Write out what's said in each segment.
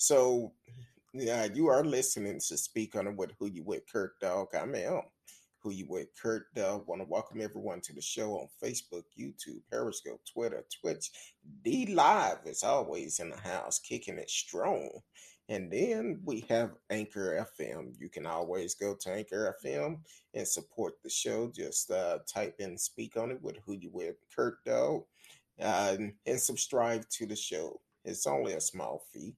So, yeah, you are listening to Speak on It with Who You With, Kurt Dog. I'm L. Who You With, Kurt Dog. Want to welcome everyone to the show on Facebook, YouTube, Periscope, Twitter, Twitch. D Live is always in the house, kicking it strong. And then we have Anchor FM. You can always go to Anchor FM and support the show. Just uh, type in Speak on It with Who You With, Kurt Dog, uh, and subscribe to the show. It's only a small fee,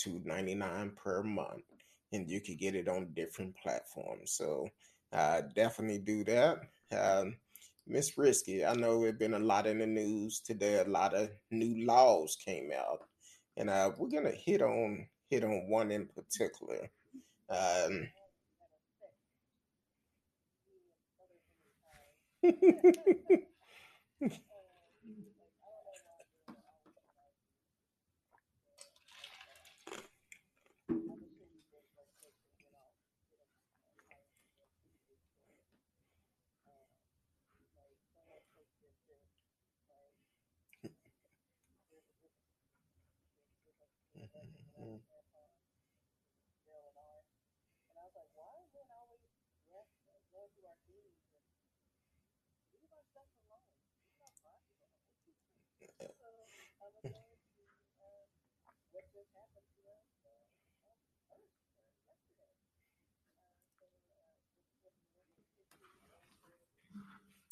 two ninety nine per month, and you can get it on different platforms. So uh, definitely do that. Um, Miss Risky, I know it's been a lot in the news today. A lot of new laws came out, and uh, we're gonna hit on hit on one in particular. Um,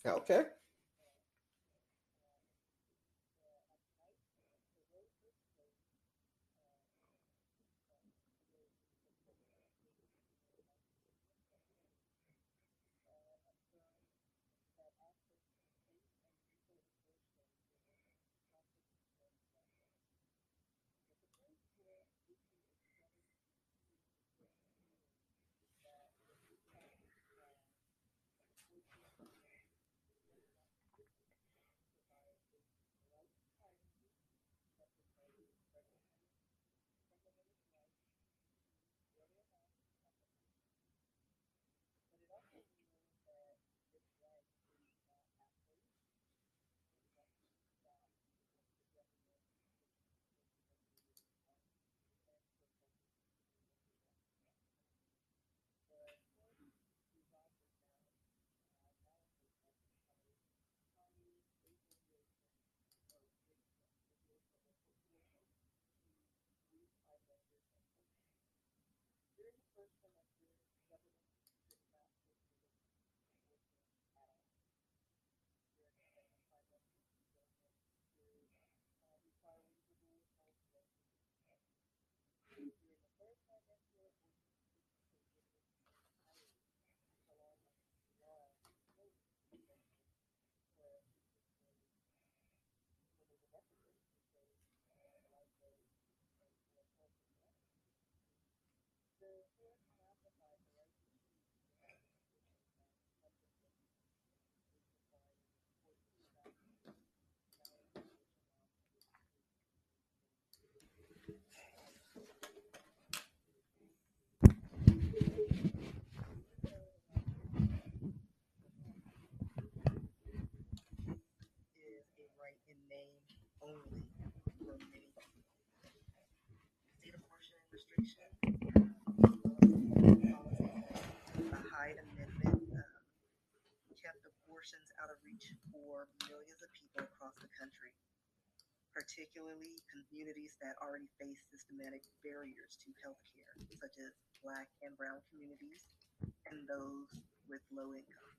okay. For millions of people across the country, particularly communities that already face systematic barriers to health care, such as Black and Brown communities and those with low income.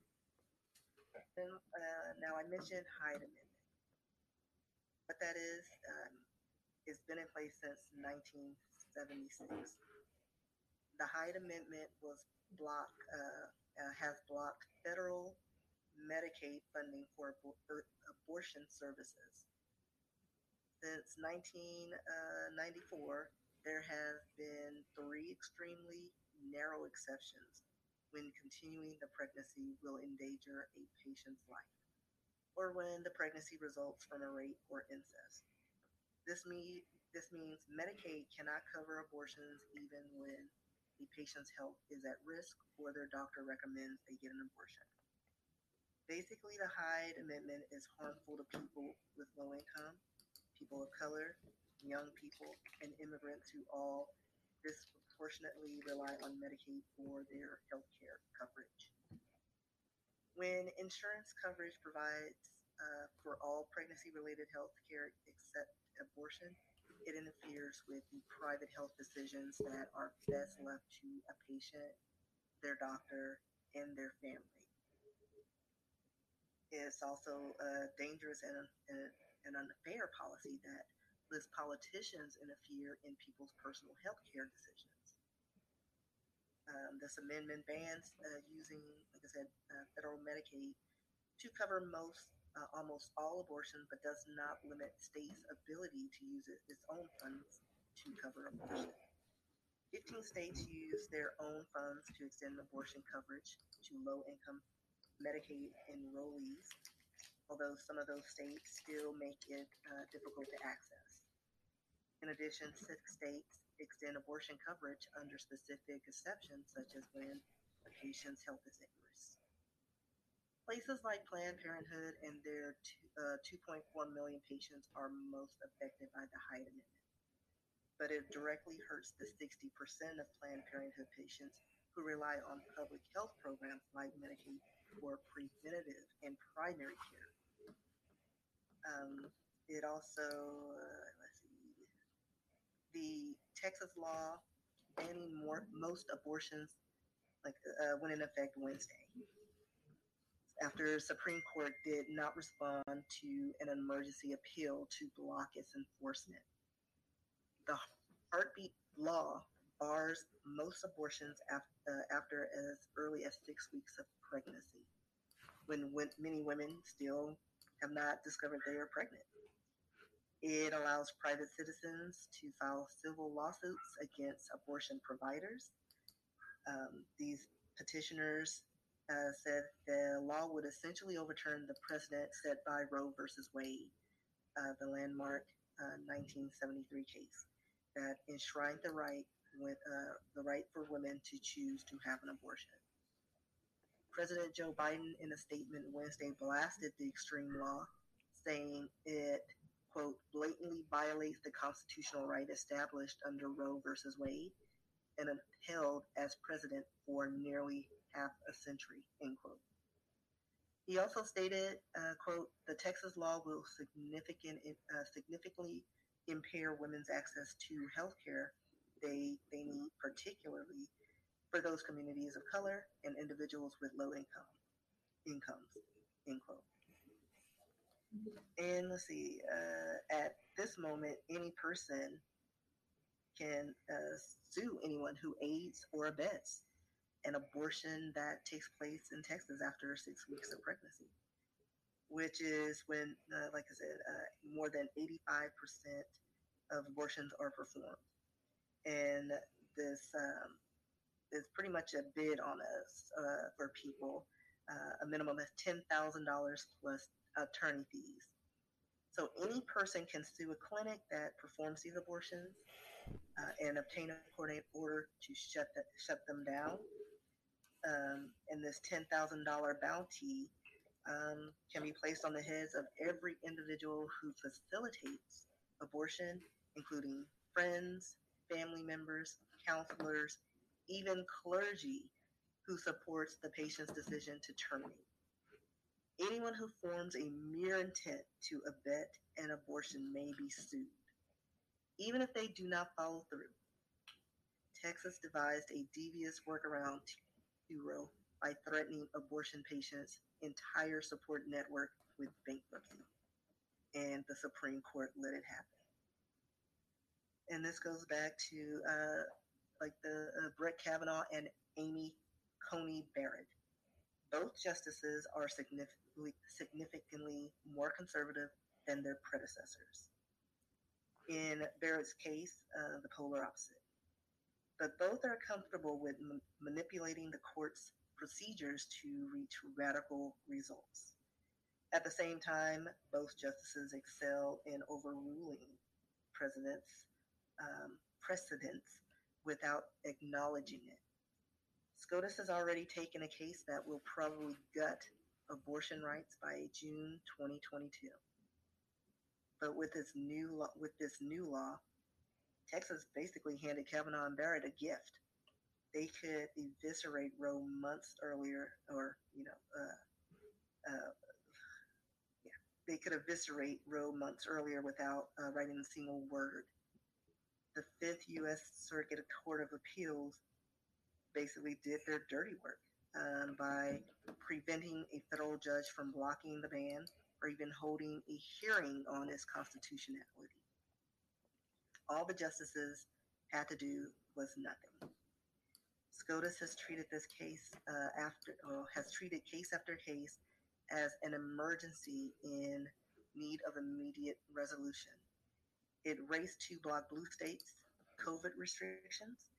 Uh, now I mentioned Hyde Amendment. What that is, um, it's been in place since 1976. The Hyde Amendment was block, uh, uh, has blocked federal Medicaid funding for abor- er, abortion services. Since 1994, there have been three extremely narrow exceptions when continuing the pregnancy will endanger a patient's life, or when the pregnancy results from a rape or incest. This, me- this means Medicaid cannot cover abortions even when the patient's health is at risk or their doctor recommends they get an abortion. Basically, the Hyde Amendment is harmful to people with low income, people of color, young people, and immigrants who all disproportionately rely on Medicaid for their health care coverage. When insurance coverage provides uh, for all pregnancy related health care except abortion, it interferes with the private health decisions that are best left to a patient, their doctor, and their family. It's also a dangerous and, and, and unfair policy that lets politicians interfere in people's personal health care decisions. Um, this amendment bans uh, using, like I said, uh, federal Medicaid to cover most, uh, almost all abortion, but does not limit states' ability to use it, its own funds to cover abortion. 15 states use their own funds to extend abortion coverage to low income Medicaid enrollees, although some of those states still make it uh, difficult to access. In addition, six states extend abortion coverage under specific exceptions, such as when a patient's health is at risk. Places like Planned Parenthood and their uh, 2.4 million patients are most affected by the Hyde Amendment. But it directly hurts the 60% of Planned Parenthood patients who rely on public health programs like Medicaid for preventative and primary care. Um, it also, uh, let's see, the Texas law banning more, most abortions like uh, went in effect Wednesday after Supreme Court did not respond to an emergency appeal to block its enforcement. The heartbeat law bars most abortions after, uh, after as early as six weeks of pregnancy, when, when many women still have not discovered they are pregnant. It allows private citizens to file civil lawsuits against abortion providers. Um, these petitioners uh, said the law would essentially overturn the precedent set by Roe versus Wade, uh, the landmark uh, 1973 case that enshrined the right with uh, the right for women to choose to have an abortion. President Joe Biden, in a statement Wednesday, blasted the extreme law, saying it, quote, blatantly violates the constitutional right established under Roe versus Wade and upheld as president for nearly half a century, end quote. He also stated, uh, quote, the Texas law will significant, uh, significantly impair women's access to health care they, they need, particularly for those communities of color and individuals with low income incomes, end quote. And let's see, uh, at this moment, any person can uh, sue anyone who aids or abets an abortion that takes place in Texas after six weeks of pregnancy, which is when, uh, like I said, uh, more than 85% of abortions are performed and this um, is pretty much a bid on us uh, for people, uh, a minimum of ten thousand dollars plus attorney fees. So any person can sue a clinic that performs these abortions uh, and obtain a court order to shut the, shut them down. Um, and this ten thousand dollar bounty um, can be placed on the heads of every individual who facilitates abortion, including friends, family members, counselors, even clergy who supports the patient's decision to terminate. Anyone who forms a mere intent to abet an abortion may be sued, even if they do not follow through. Texas devised a devious workaround to Roe by threatening abortion patients' entire support network with bankruptcy, and the Supreme Court let it happen and this goes back to uh, like the uh, Brett Kavanaugh and Amy Coney Barrett. Both justices are significantly significantly more conservative than their predecessors. In Barrett's case, uh, the polar opposite. But both are comfortable with m- manipulating the court's procedures to reach radical results. At the same time, both justices excel in overruling presidents um, precedence without acknowledging it. SCOTUS has already taken a case that will probably gut abortion rights by June 2022. But with this new law, with this new law, Texas basically handed Kavanaugh and Barrett a gift. They could eviscerate Roe months earlier, or you know, uh, uh, yeah, they could eviscerate Roe months earlier without uh, writing a single word. The Fifth U.S. Circuit Court of Appeals basically did their dirty work um, by preventing a federal judge from blocking the ban or even holding a hearing on its constitutionality. All the justices had to do was nothing. SCOTUS has treated this case uh, after, or has treated case after case as an emergency in need of immediate resolution. It raced to block blue states' COVID restrictions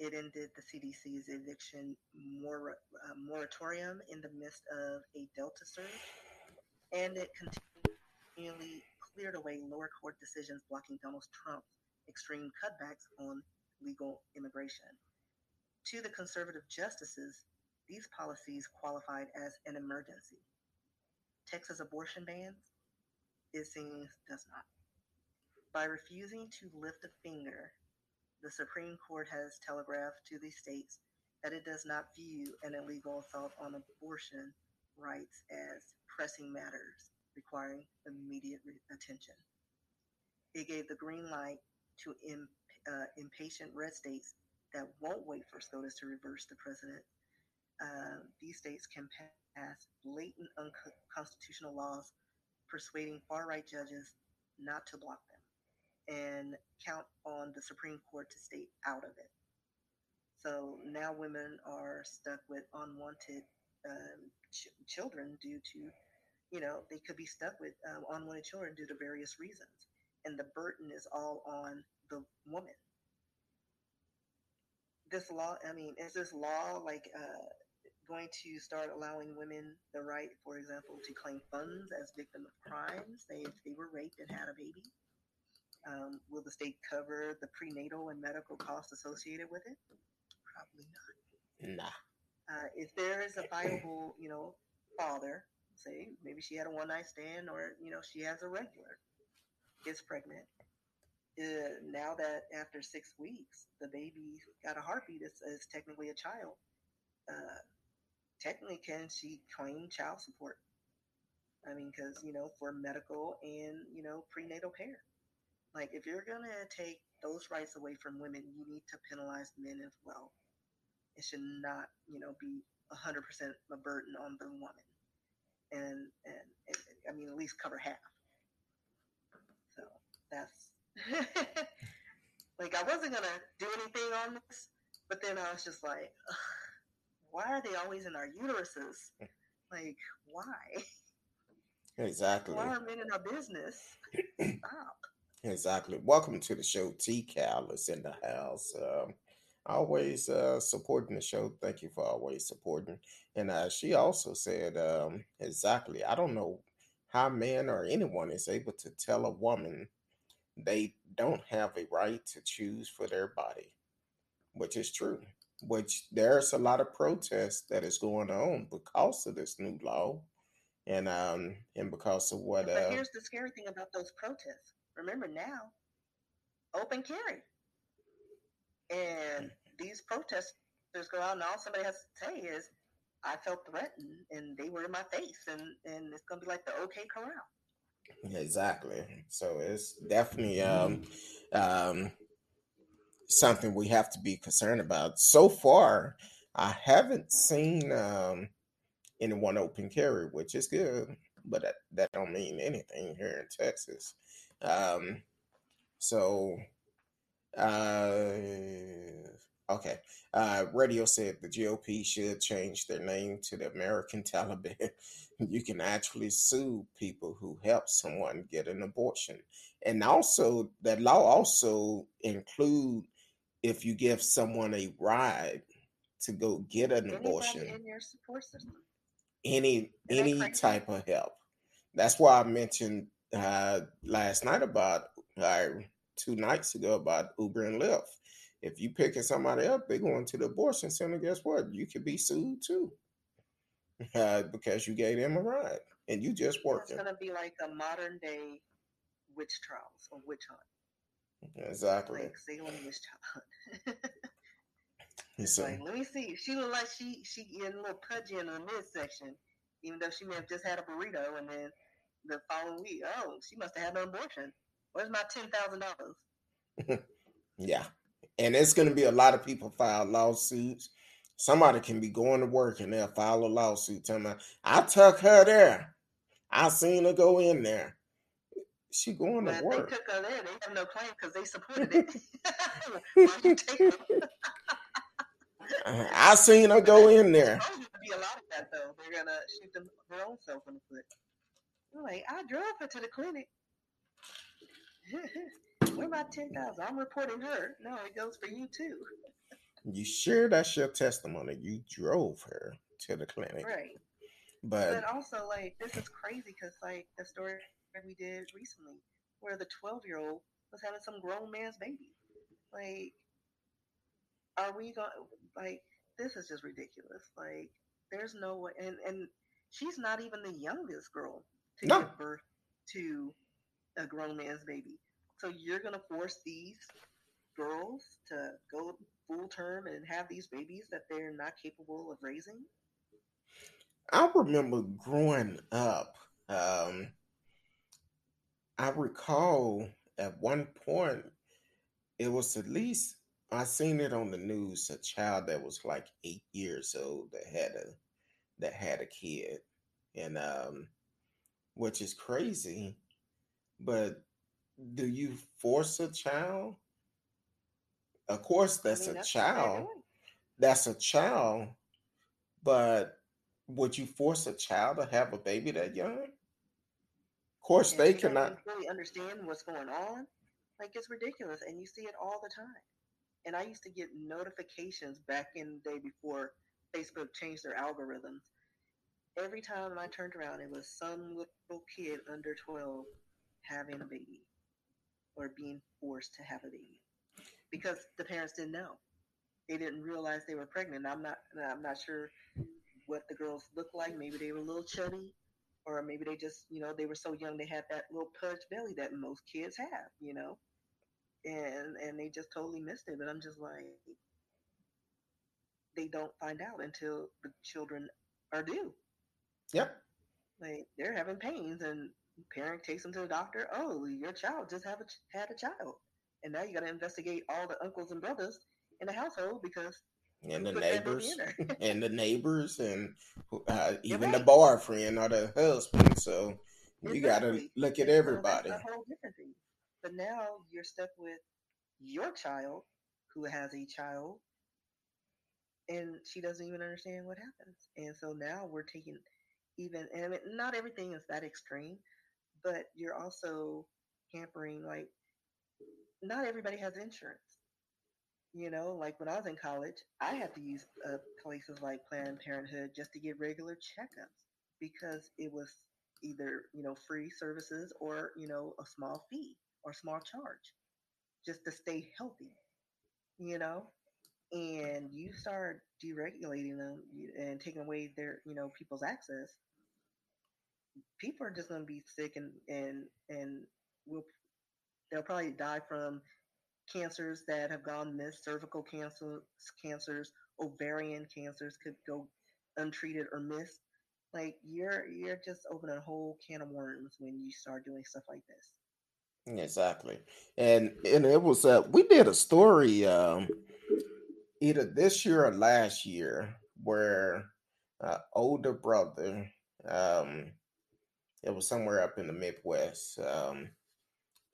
it ended the CDC's eviction mor- uh, moratorium in the midst of a Delta surge, and it continually cleared away lower court decisions blocking Donald Trump's extreme cutbacks on legal immigration. To the conservative justices, these policies qualified as an emergency. Texas abortion bans, it seems, does not. By refusing to lift a finger the Supreme Court has telegraphed to the states that it does not view an illegal assault on abortion rights as pressing matters requiring immediate attention. It gave the green light to imp, uh, impatient red states that won't wait for SCOTUS to reverse the president. Uh, these states can pass blatant unconstitutional laws persuading far right judges not to block them and count on the Supreme Court to stay out of it. So now women are stuck with unwanted um, ch- children due to, you know, they could be stuck with um, unwanted children due to various reasons. And the burden is all on the woman. This law, I mean, is this law like uh, going to start allowing women the right, for example, to claim funds as victim of crimes, say if they were raped and had a baby? Um, will the state cover the prenatal and medical costs associated with it? Probably not. Nah. Uh, if there is a viable, you know, father, say maybe she had a one night stand, or you know she has a regular, is pregnant. Uh, now that after six weeks the baby got a heartbeat, is, is technically a child. Uh, technically, can she claim child support? I mean, because you know, for medical and you know prenatal care. Like, if you're going to take those rights away from women, you need to penalize men as well. It should not, you know, be 100% a burden on the woman. And, and, and I mean, at least cover half. So that's like, I wasn't going to do anything on this, but then I was just like, why are they always in our uteruses? Like, why? Exactly. Why are men in our business? Stop. Exactly. Welcome to the show. T Cal is in the house. Um, always uh, supporting the show. Thank you for always supporting. And uh, she also said, um, exactly, I don't know how men or anyone is able to tell a woman they don't have a right to choose for their body, which is true. Which there's a lot of protest that is going on because of this new law, and um, and because of what. But uh, here's the scary thing about those protests remember now, open carry. And these protesters go out and all somebody has to say is, I felt threatened and they were in my face and, and it's gonna be like the OK Corral. Exactly. So it's definitely um, um, something we have to be concerned about. So far, I haven't seen um, anyone open carry, which is good, but that, that don't mean anything here in Texas. Um, so, uh, okay. Uh, radio said the GOP should change their name to the American Taliban. you can actually sue people who help someone get an abortion, and also that law also include if you give someone a ride to go get an Anybody abortion. in your support system. Any any type of help. That's why I mentioned uh, last night about uh, two nights ago about Uber and Lyft. If you picking somebody up, they going to the abortion center. Guess what? You could be sued too uh, because you gave them a ride and you just working. It's going to be like a modern day witch trials or witch hunt. Exactly. Like Salem witch hunt. It's like, let me see. She look like she she getting a little pudgy in the midsection, even though she may have just had a burrito, and then the following week, oh, she must have had an abortion. Where's my ten thousand dollars? yeah. And it's going to be a lot of people file lawsuits. Somebody can be going to work and they'll file a lawsuit telling me, I took her there. I seen her go in there. She going But to if they took her there, they have no claim because they supported it. Why you take her? I seen her go in there. Oh, you be a lot of that though. They're gonna shoot them their own self in the foot. I'm like, I drove her to the clinic. Where my ten thousand? I'm reporting her. No, it goes for you too. You sure that's your testimony? You drove her to the clinic. Right. But But also, like, this is crazy because, like, the story that we did recently, where the 12 year old was having some grown man's baby. Like, are we going, like, this is just ridiculous. Like, there's no way, and, and she's not even the youngest girl to No. give birth to a grown man's baby. So you're going to force these girls to go full term and have these babies that they're not capable of raising? I remember growing up. Um, I recall at one point it was at least I seen it on the news a child that was like eight years old that had a that had a kid, and um, which is crazy. But do you force a child? Of course, I that's mean, a that's child. That's a child, but would you force a child to have a baby that young? Of course, and they cannot. really understand what's going on. Like it's ridiculous, and you see it all the time. And I used to get notifications back in the day before Facebook changed their algorithms. Every time I turned around, it was some little kid under twelve having a baby or being forced to have a baby because the parents didn't know. They didn't realize they were pregnant. I'm not. I'm not sure what the girls looked like. Maybe they were a little chubby, or maybe they just, you know, they were so young they had that little pudge belly that most kids have, you know, and and they just totally missed it. But I'm just like, they don't find out until the children are due. Yep. Like they're having pains, and parent takes them to the doctor. Oh, your child just have a, had a child, and now you got to investigate all the uncles and brothers in the household because And the put that baby neighbors, and the neighbors, and uh, even the right. boyfriend or the husband. So you got to look at so everybody. A whole different thing. But now you're stuck with your child who has a child and she doesn't even understand what happens. And so now we're taking even, and I mean, not everything is that extreme, but you're also hampering, like, not everybody has insurance. You know, like when I was in college, I had to use uh, places like Planned Parenthood just to get regular checkups because it was either you know free services or you know a small fee or small charge just to stay healthy you know and you start deregulating them and taking away their you know people's access people are just going to be sick and and and will they'll probably die from cancers that have gone missed cervical cancer cancers ovarian cancers could go untreated or missed like you're you're just opening a whole can of worms when you start doing stuff like this Exactly. And and it was uh we did a story um either this year or last year where uh older brother um it was somewhere up in the Midwest um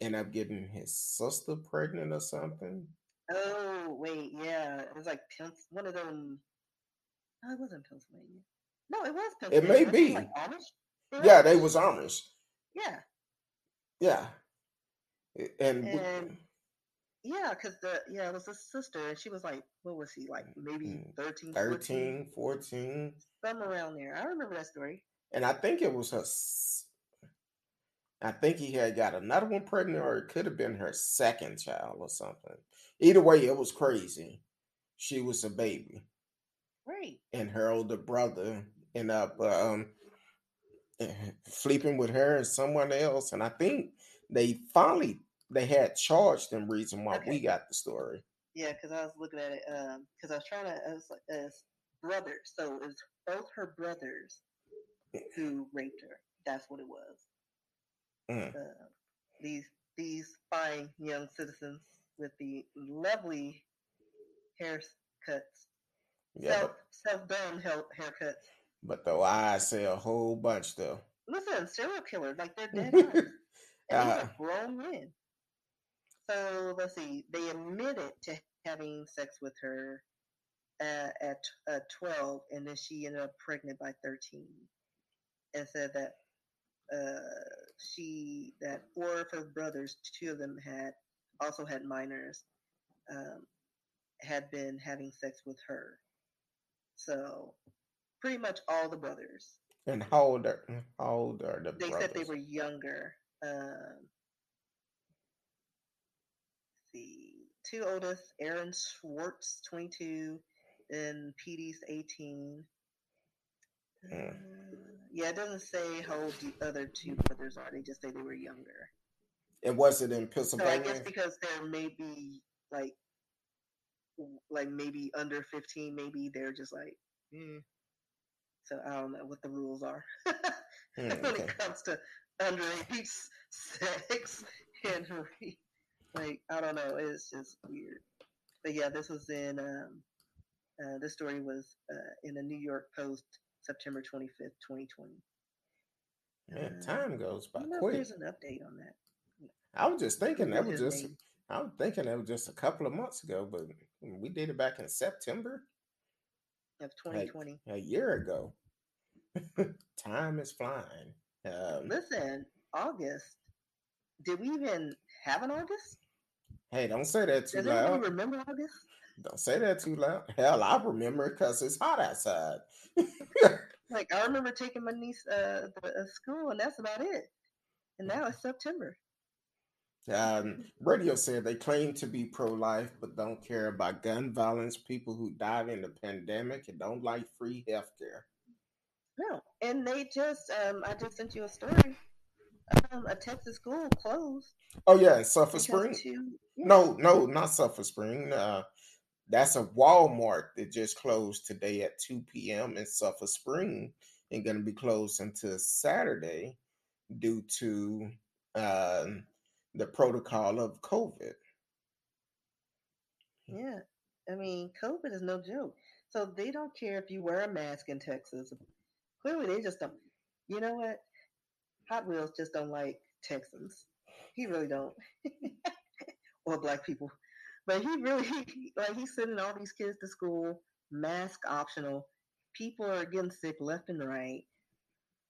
ended up getting his sister pregnant or something. oh wait yeah it was like Pens- one of them no it wasn't pennsylvania no it was It may be. like amish Yeah, they was Amish. yeah Yeah. And And- yeah because the yeah it was a sister and she was like what was she like maybe Mm, 13 14 14. somewhere around there i remember that story And I think it was her. I think he had got another one pregnant, or it could have been her second child or something. Either way, it was crazy. She was a baby, right and her older brother ended up um, sleeping with her and someone else. And I think they finally they had charged them. Reason why Okay. we got the story. Yeah, because I was looking at it. Um, because I was trying to as as brothers. So it was both her brothers who raped her. That's what it was. Mm. Uh, these these fine young citizens with the lovely haircuts, Yeah, self self done haircuts. but, the eyes say a whole bunch though. Listen, serial killers, like they're dead. And these Uh, are grown men. So let's see. They admitted to having sex with her uh, at uh, 12, and then she ended up pregnant by 13, and said that uh, she that four of her brothers, two of them had also had minors, um, had been having sex with her. So pretty much all the brothers. and how old are how old are the They brothers? said they were younger. Um, the two oldest, Aaron Schwartz, 22, and Petey's 18. Mm. Uh, yeah, it doesn't say how old the other two brothers are. They just say they were younger. And was it in So I Pennsylvania? guess because there may be like, like maybe under 15, maybe they're just like, mm. so I don't know what the rules are when okay. it comes to underage sex and rape. Like I don't know, it's just weird. But yeah, this was in um, uh, this story was uh, in the New York Post, September twenty fifth, twenty twenty. Man, Uh, time goes by I don't know if quick. there's an update on that. I was just thinking that was just name. I was thinking that was just a couple of months ago, but we did it back in September, of twenty twenty. a year ago. Time is flying. Um, Listen, August. Did we even have an August? Hey, don't say that too Does loud. remember August? Don't say that too loud. Hell, I remember because it's hot outside. Like I remember taking my niece uh, to uh, school, and that's about it. And now it's September. Um, radio said they claim to be pro-life, but don't care about gun violence, people who died in the pandemic, and don't like free health care. No, and they just um, I just sent you a story. Um, a Texas school closed. Oh yeah, because Spring. two- yeah. No, no, not Sulphur Spring. Uh, that's a Walmart that just closed today at 2 p.m. in Sulphur Spring and going to be closed until Saturday due to um, the protocol of COVID. Yeah, I mean, COVID is no joke. So they don't care if you wear a mask in Texas. Clearly, they just don't. You know what? Hot Wheels just don't like Texans. He really don't, or black people. But he really like he's sending all these kids to school, mask optional. People are getting sick left and right.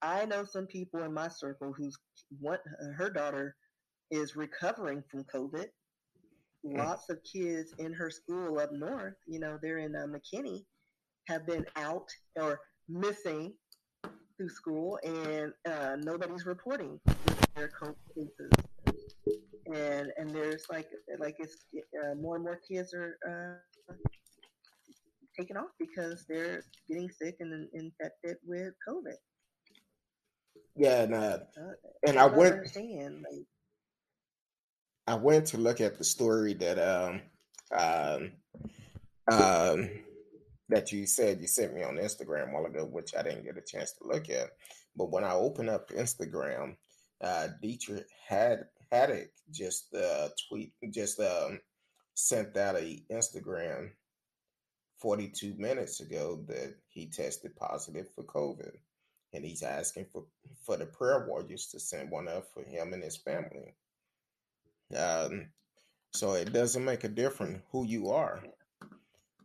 I know some people in my circle who's one her daughter is recovering from COVID lots of kids in her school up north, you know, they're in uh, McKinney, have been out or missing through school, and uh, nobody's reporting their COVID cases. And and there's like like it's uh, more and more kids are uh, taken off because they're getting sick and in- infected with COVID. Yeah, and, uh, Uh, and I don't went understand like I went to look at the story that um um um that you said you sent me on Instagram a while ago, which I didn't get a chance to look at. But when I opened up Instagram, uh Dietrich had Haddon just uh tweet just um sent out a Instagram 42 minutes ago that he tested positive for COVID. And he's asking for, for the prayer warriors to send one up for him and his family. Um, so it doesn't make a difference who you are.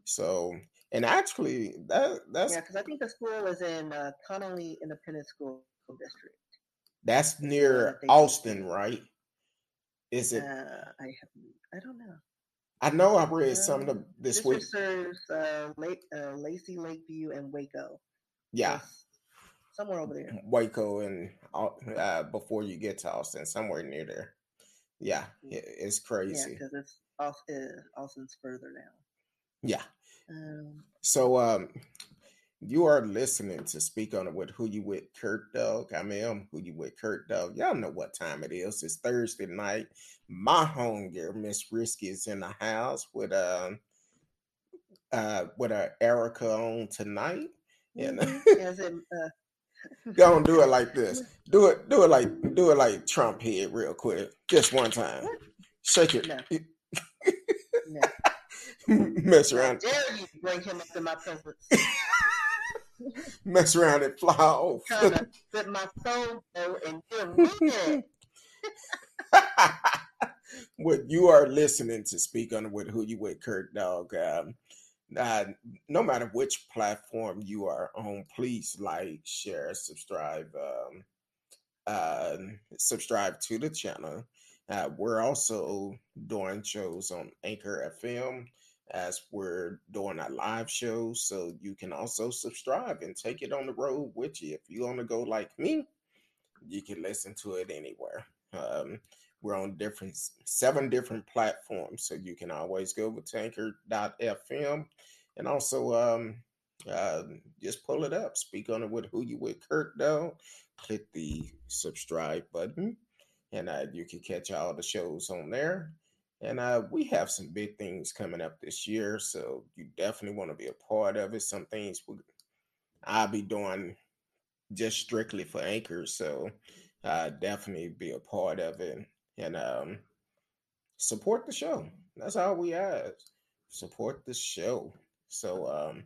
So, and actually, that that's yeah, because I think the school is in uh, Connally Independent School District. that's near Austin, right? Is Uh, it? I have, I don't know. I know I read some of Uh, the this week. serves uh, Lake, uh, Lacy, Lakeview, and Waco. Yeah, It's somewhere over there. Waco and uh, before you get to Austin, somewhere near there. Yeah, it, it's Yeah, crazy. because it's off, uh, Austin's further now. Yeah. Um, So um You are listening to Speak On It with Who You With Kurt Dog. I am Who You With Kurt Dog. Y'all know what time it is. It's Thursday night. My home girl, Miss Risky, is in the house with um uh with uh, Erica on tonight. And Mm-hmm. As in, uh, and do it like this. Do it, do it like do it like Trump head real quick. Just one time. Shake it. No. no. mess How around. dare you bring him up in my presence? Mess around and fly off. Trying to put my soul and it. what you are listening to speak on with who you with Kurt Dog. Um, uh, no matter which platform you are on, please like, share, subscribe, um, uh, subscribe to the channel. Uh, we're also doing shows on Anchor FM as we're doing our live show. so you can also subscribe and take it on the road with you. If you want to go like me, you can listen to it anywhere. Um, we're on different seven different platforms, so you can always go to anchor.fm and also um, uh, just pull it up. Speak on it with who you with Kurt though. Click the subscribe button, and uh, you can catch all the shows on there. And uh, we have some big things coming up this year, so you definitely want to be a part of it. Some things we, I'll be doing just strictly for anchors, so uh, definitely be a part of it and um, support the show. That's all we ask. Support the show. So um,